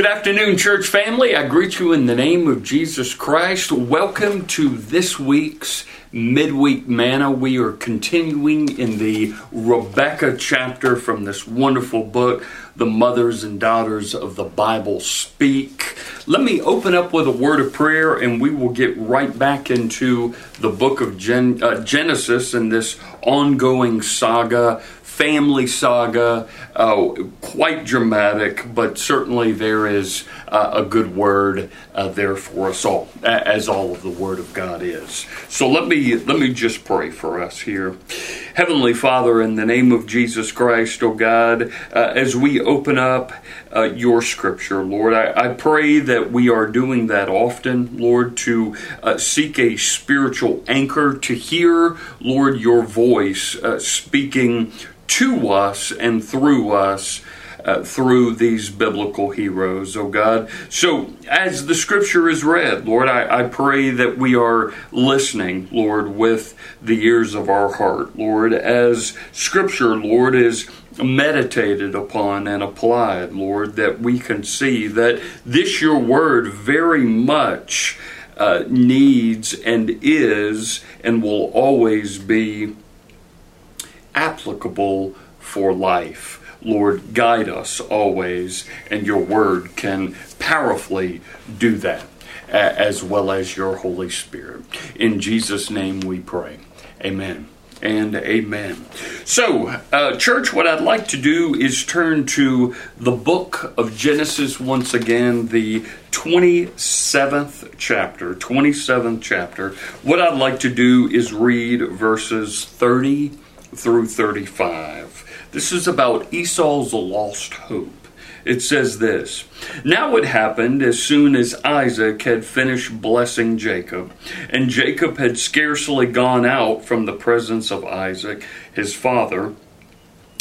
Good afternoon, church family. I greet you in the name of Jesus Christ. Welcome to this week's midweek manna. We are continuing in the Rebecca chapter from this wonderful book, The Mothers and Daughters of the Bible Speak. Let me open up with a word of prayer and we will get right back into the book of Gen- uh, Genesis and this ongoing saga family saga, uh, quite dramatic, but certainly there is uh, a good word uh, there for us all, as all of the Word of God is. So let me let me just pray for us here, Heavenly Father, in the name of Jesus Christ, oh God, uh, as we open up uh, Your Scripture, Lord, I, I, pray that we are doing that often, Lord, to uh, seek a spiritual anchor, to hear, Lord, Your voice speaking to us and through us. Uh, through these biblical heroes, oh God. So, as the scripture is read, Lord, I, I, pray that we are listening, Lord, with the ears of our heart, Lord, as scripture, Lord, is meditated upon and applied, Lord, that we can see that this your word very much uh, needs and is and will always be applicable for life. Lord, guide us always, and your word can powerfully do that, as well as your Holy Spirit. In Jesus' name we pray. Amen and amen. So, uh, church, what I'd like to do is turn to the book of Genesis once again, the 27th chapter. 27th chapter. What I'd like to do is read verses 30 through 35. This is about Esau's lost hope. It says this Now it happened as soon as Isaac had finished blessing Jacob, and Jacob had scarcely gone out from the presence of Isaac, his father,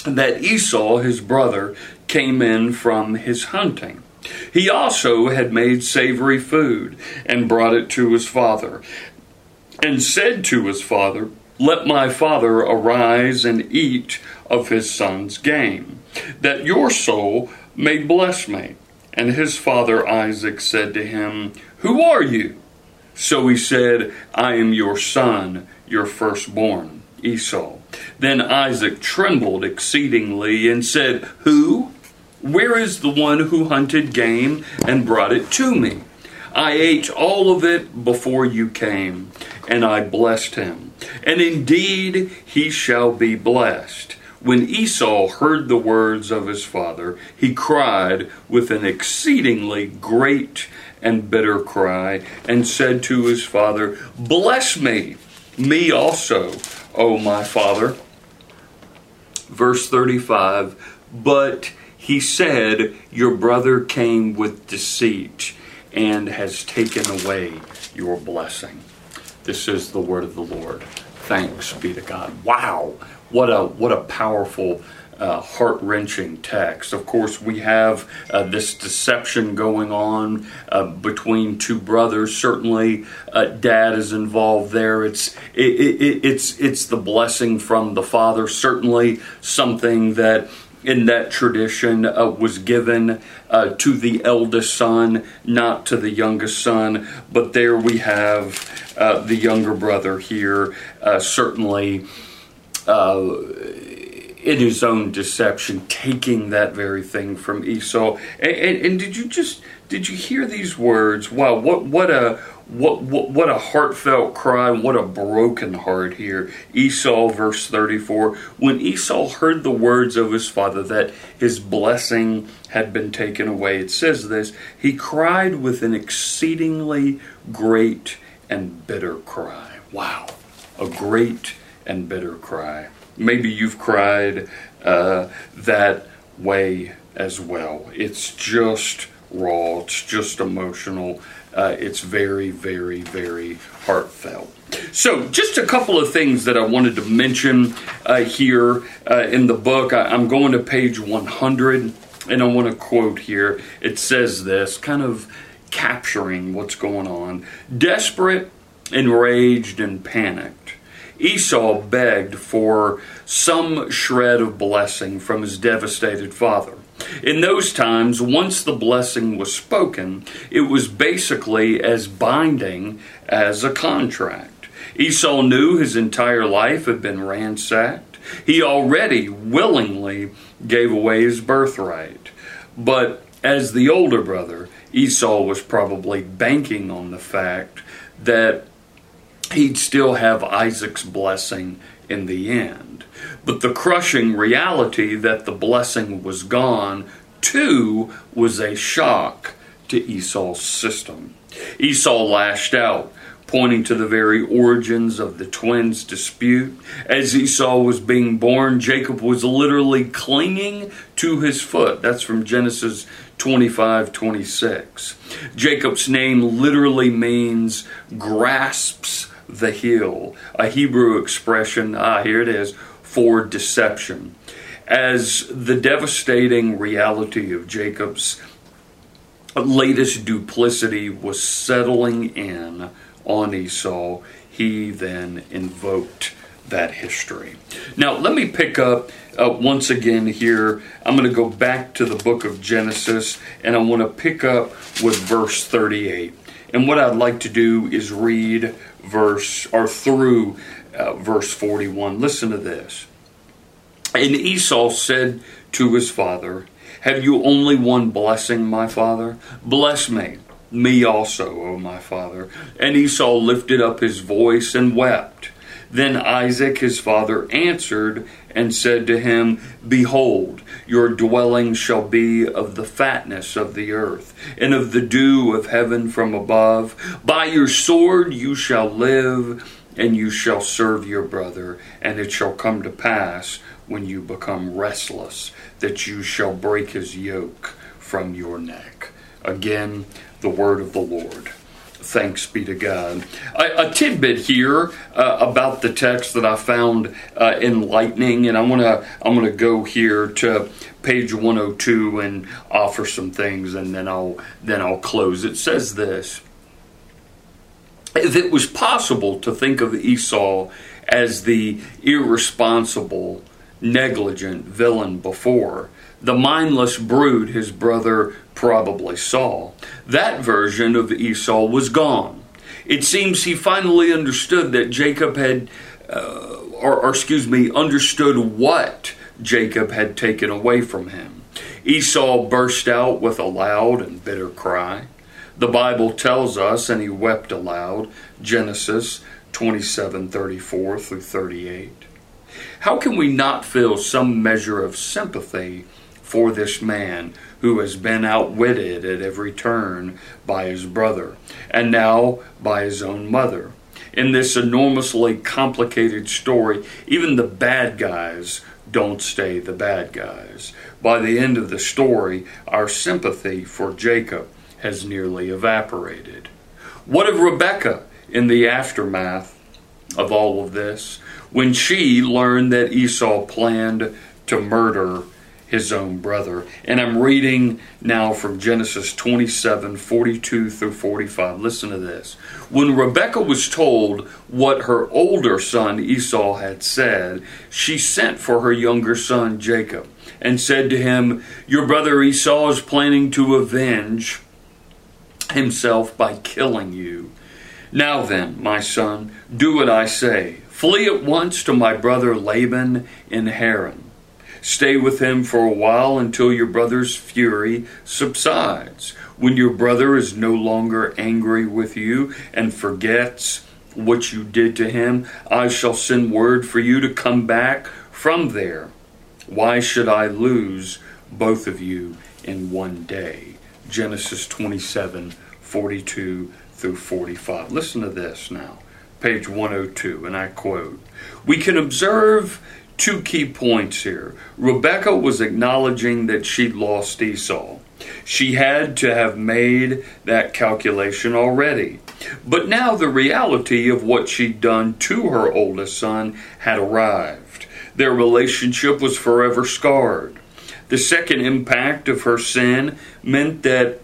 that Esau, his brother, came in from his hunting. He also had made savory food and brought it to his father, and said to his father, let my father arise and eat of his son's game, that your soul may bless me. And his father Isaac said to him, Who are you? So he said, I am your son, your firstborn, Esau. Then Isaac trembled exceedingly and said, Who? Where is the one who hunted game and brought it to me? I ate all of it before you came, and I blessed him. And indeed he shall be blessed. When Esau heard the words of his father, he cried with an exceedingly great and bitter cry, and said to his father, Bless me, me also, O my father. Verse 35 But he said, Your brother came with deceit and has taken away your blessing. This is the word of the Lord. Thanks be to God. Wow, what a what a powerful uh, heart wrenching text. Of course, we have uh, this deception going on uh, between two brothers. Certainly, uh, dad is involved there. It's it, it, it's it's the blessing from the father. Certainly, something that in that tradition uh, was given uh, to the eldest son, not to the youngest son. But there we have uh, the younger brother here, uh, certainly uh, in his own deception, taking that very thing from Esau. And, and, and did you just did you hear these words? Wow, what what a what, what, what a heartfelt cry, what a broken heart here. Esau, verse 34. When Esau heard the words of his father that his blessing had been taken away, it says this he cried with an exceedingly great and bitter cry. Wow, a great and bitter cry. Maybe you've cried uh, that way as well. It's just raw, it's just emotional uh, it's very, very, very heartfelt. So, just a couple of things that I wanted to mention uh, here uh, in the book. I, I'm going to page 100, and I want to quote here. It says this, kind of capturing what's going on. Desperate, enraged, and panicked, Esau begged for some shred of blessing from his devastated father. In those times, once the blessing was spoken, it was basically as binding as a contract. Esau knew his entire life had been ransacked. He already willingly gave away his birthright. But as the older brother, Esau was probably banking on the fact that he'd still have Isaac's blessing in the end. But the crushing reality that the blessing was gone, too, was a shock to Esau's system. Esau lashed out, pointing to the very origins of the twins' dispute. As Esau was being born, Jacob was literally clinging to his foot. That's from Genesis 25 26. Jacob's name literally means grasps the heel, a Hebrew expression, ah, here it is, for deception. As the devastating reality of Jacob's latest duplicity was settling in on Esau, he then invoked that history. Now, let me pick up uh, once again here. I'm going to go back to the book of Genesis and I want to pick up with verse 38. And what I'd like to do is read verse or through uh, verse 41. Listen to this. And Esau said to his father, Have you only one blessing, my father? Bless me, me also, O my father. And Esau lifted up his voice and wept. Then Isaac his father answered and said to him, Behold, your dwelling shall be of the fatness of the earth, and of the dew of heaven from above. By your sword you shall live, and you shall serve your brother. And it shall come to pass, when you become restless, that you shall break his yoke from your neck. Again, the word of the Lord. Thanks be to God. A, a tidbit here uh, about the text that I found uh, enlightening, and I'm gonna I'm gonna go here to page 102 and offer some things, and then I'll then I'll close. It says this: If it was possible to think of Esau as the irresponsible, negligent villain before, the mindless brood, his brother probably saw. That version of Esau was gone. It seems he finally understood that Jacob had, uh, or, or excuse me, understood what Jacob had taken away from him. Esau burst out with a loud and bitter cry. The Bible tells us, and he wept aloud, Genesis 27 34 through 38. How can we not feel some measure of sympathy for this man who has been outwitted at every turn by his brother and now by his own mother. In this enormously complicated story, even the bad guys don't stay the bad guys. By the end of the story, our sympathy for Jacob has nearly evaporated. What of Rebecca in the aftermath of all of this when she learned that Esau planned to murder his own brother. And I'm reading now from Genesis 27 42 through 45. Listen to this. When Rebekah was told what her older son Esau had said, she sent for her younger son Jacob and said to him, Your brother Esau is planning to avenge himself by killing you. Now then, my son, do what I say. Flee at once to my brother Laban in Haran Stay with him for a while until your brother's fury subsides. When your brother is no longer angry with you and forgets what you did to him, I shall send word for you to come back from there. Why should I lose both of you in one day? Genesis 27 42 through 45. Listen to this now, page 102, and I quote We can observe two key points here. Rebecca was acknowledging that she'd lost Esau. She had to have made that calculation already. But now the reality of what she'd done to her oldest son had arrived. Their relationship was forever scarred. The second impact of her sin meant that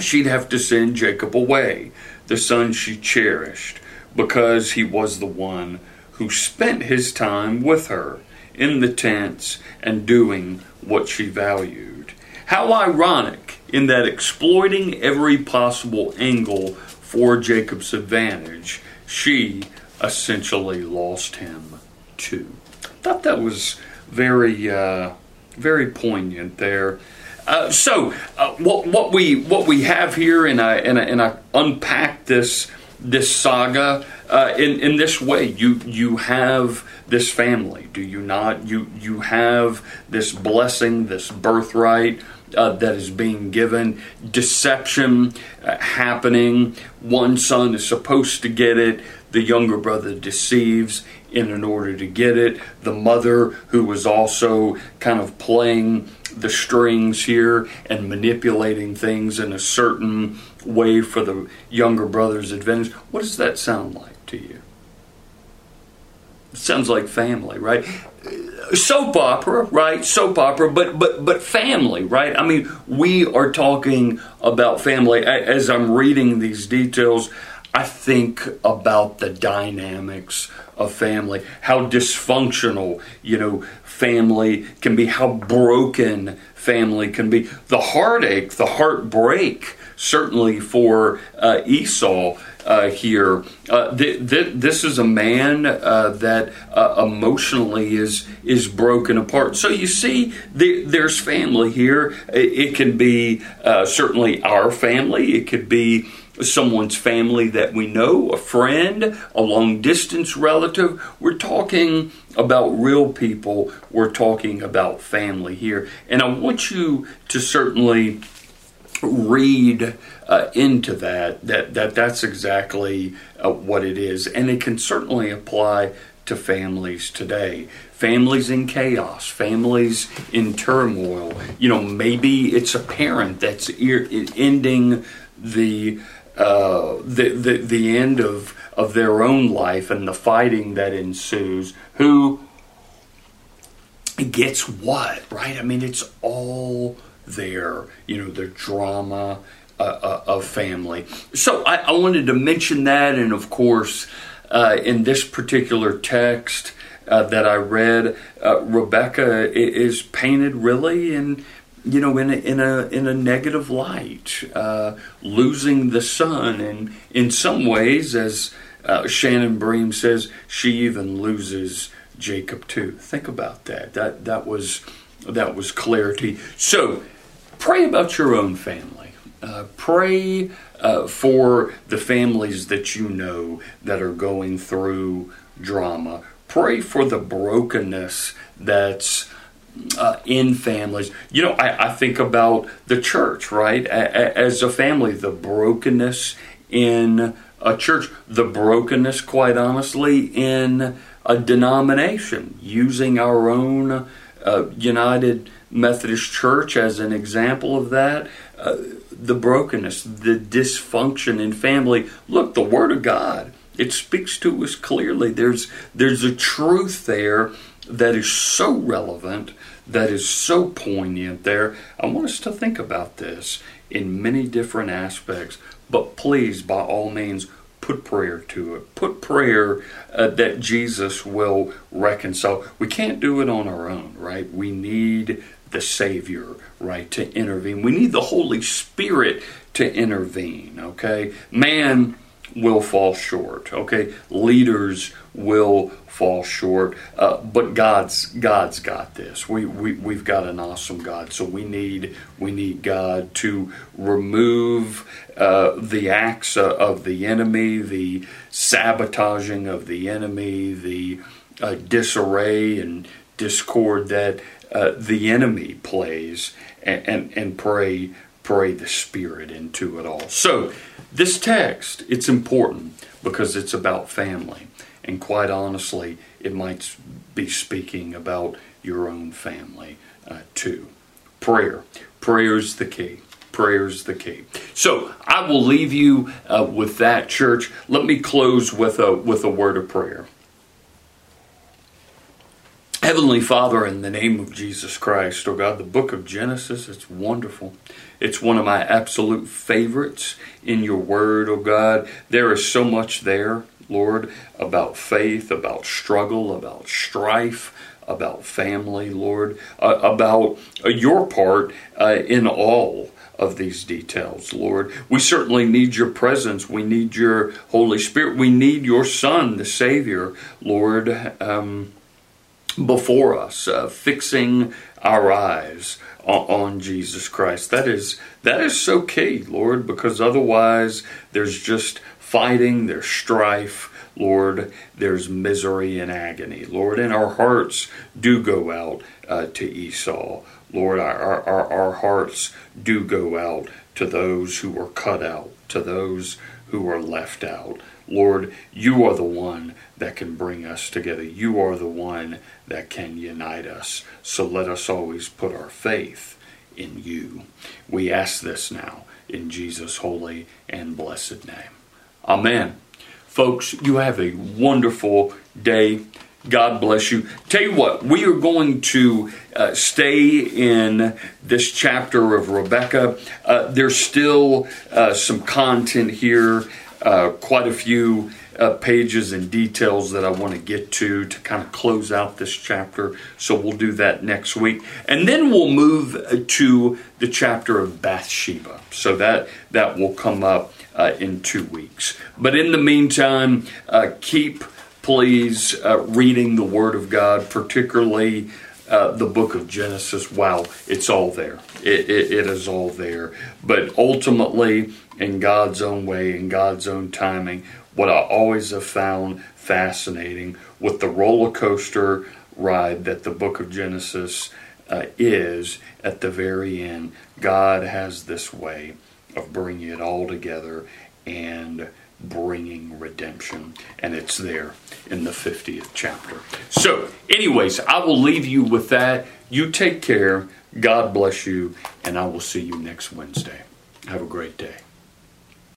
she'd have to send Jacob away, the son she cherished, because he was the one who spent his time with her in the tents and doing what she valued. How ironic in that exploiting every possible angle for Jacob's advantage, she essentially lost him too. I thought that was very, uh, very poignant there. Uh, so uh, what, what we what we have here, and I and I, and I unpack this this saga uh, in in this way. You you have this family, do you not? You you have this blessing, this birthright. Uh, that is being given, deception uh, happening. One son is supposed to get it, the younger brother deceives in an order to get it. The mother, who was also kind of playing the strings here and manipulating things in a certain way for the younger brother's advantage. What does that sound like to you? Sounds like family, right? Soap opera, right? Soap opera, but but but family, right? I mean, we are talking about family. As I'm reading these details, I think about the dynamics of family, how dysfunctional, you know, family can be, how broken family can be, the heartache, the heartbreak, certainly for uh, Esau. Uh, here. Uh, th- th- this is a man uh, that uh, emotionally is is broken apart. So you see, th- there's family here. It, it can be uh, certainly our family. It could be someone's family that we know, a friend, a long distance relative. We're talking about real people. We're talking about family here. And I want you to certainly read uh, into that, that, that that's exactly uh, what it is. And it can certainly apply to families today. Families in chaos, families in turmoil. You know, maybe it's a parent that's ending the uh, the, the, the end of, of their own life and the fighting that ensues, who gets what, right? I mean, it's all there, you know, the drama uh, uh, of family. So I, I, wanted to mention that, and of course, uh, in this particular text, uh, that I read, uh, Rebecca is painted really in you know, in a, in a in a negative light, uh, losing the son, and in some ways, as uh, Shannon Bream says, she even loses Jacob too. Think about that. That that was that was clarity. So, pray about your own family. Uh, pray uh, for the families that you know that are going through drama. Pray for the brokenness that's uh, in families. You know, I, I, think about the church, right? A, a, as a family, the brokenness in a church, the brokenness, quite honestly, in a denomination, using our own uh, United Methodist Church as an example of that. Uh, the brokenness, the dysfunction in family. Look, the Word of God. It speaks to us clearly. There's there's a truth there that is so relevant, that is so poignant there. I want us to think about this in many different aspects, but please, by all means, put prayer to it. Put prayer uh, that Jesus will reconcile. We can't do it on our own, right? We need the Savior, right, to intervene. We need the Holy Spirit to intervene, okay? Man will fall short, okay? Leaders will fall short. Uh, but God's God's got this. We, we we've got an awesome God. So we need we need God to remove uh, the acts of the enemy, the sabotaging of the enemy, the uh, disarray and discord that uh, the enemy plays, and, and and pray pray the Spirit into it all. So this text it's important because it's about family. And quite honestly, it might be speaking about your own family uh, too. Prayer. Prayer is the key. Prayer is the key. So I will leave you uh, with that, church. Let me close with a with a word of prayer. Heavenly Father, in the name of Jesus Christ, oh God, the book of Genesis, it's wonderful. It's one of my absolute favorites in your word, oh God. There is so much there. Lord, about faith, about struggle, about strife, about family, Lord, uh, about uh, your part uh, in all of these details, Lord. We certainly need your presence. We need your Holy Spirit. We need your Son, the Savior, Lord, um, before us, uh, fixing our eyes on, on Jesus Christ. That is that is so key, Lord, because otherwise there's just fighting, there's strife. Lord, there's misery and agony. Lord, and our hearts do go out uh, to Esau. Lord, our, our, our hearts do go out to those who are cut out, to those who are left out. Lord, you are the one that can bring us together. You are the one that can unite us. So let us always put our faith in you. We ask this now in Jesus' holy and blessed name. Amen. Folks, you have a wonderful day. God bless you. Tell you what, we are going to uh, stay in this chapter of Rebecca. Uh, there's still uh, some content here, uh, quite a few uh, pages and details that I want to get to to kind of close out this chapter. So we'll do that next week, and then we'll move uh, to the chapter of Bathsheba. So that that will come up in two weeks. But in the meantime, keep please uh, reading the Word of God, particularly uh, the book of Genesis. Wow, it's all there. It, it, it is all there. But ultimately, in God's own way, in God's own timing, what I always have found fascinating with the roller coaster ride that the book of Genesis uh, is at the very end, God has this way of bringing it all together and bringing redemption. And it's there in the 50th chapter. So, anyways, I will leave you with that. You take care. God bless you. And I will see you next Wednesday. Have a great day.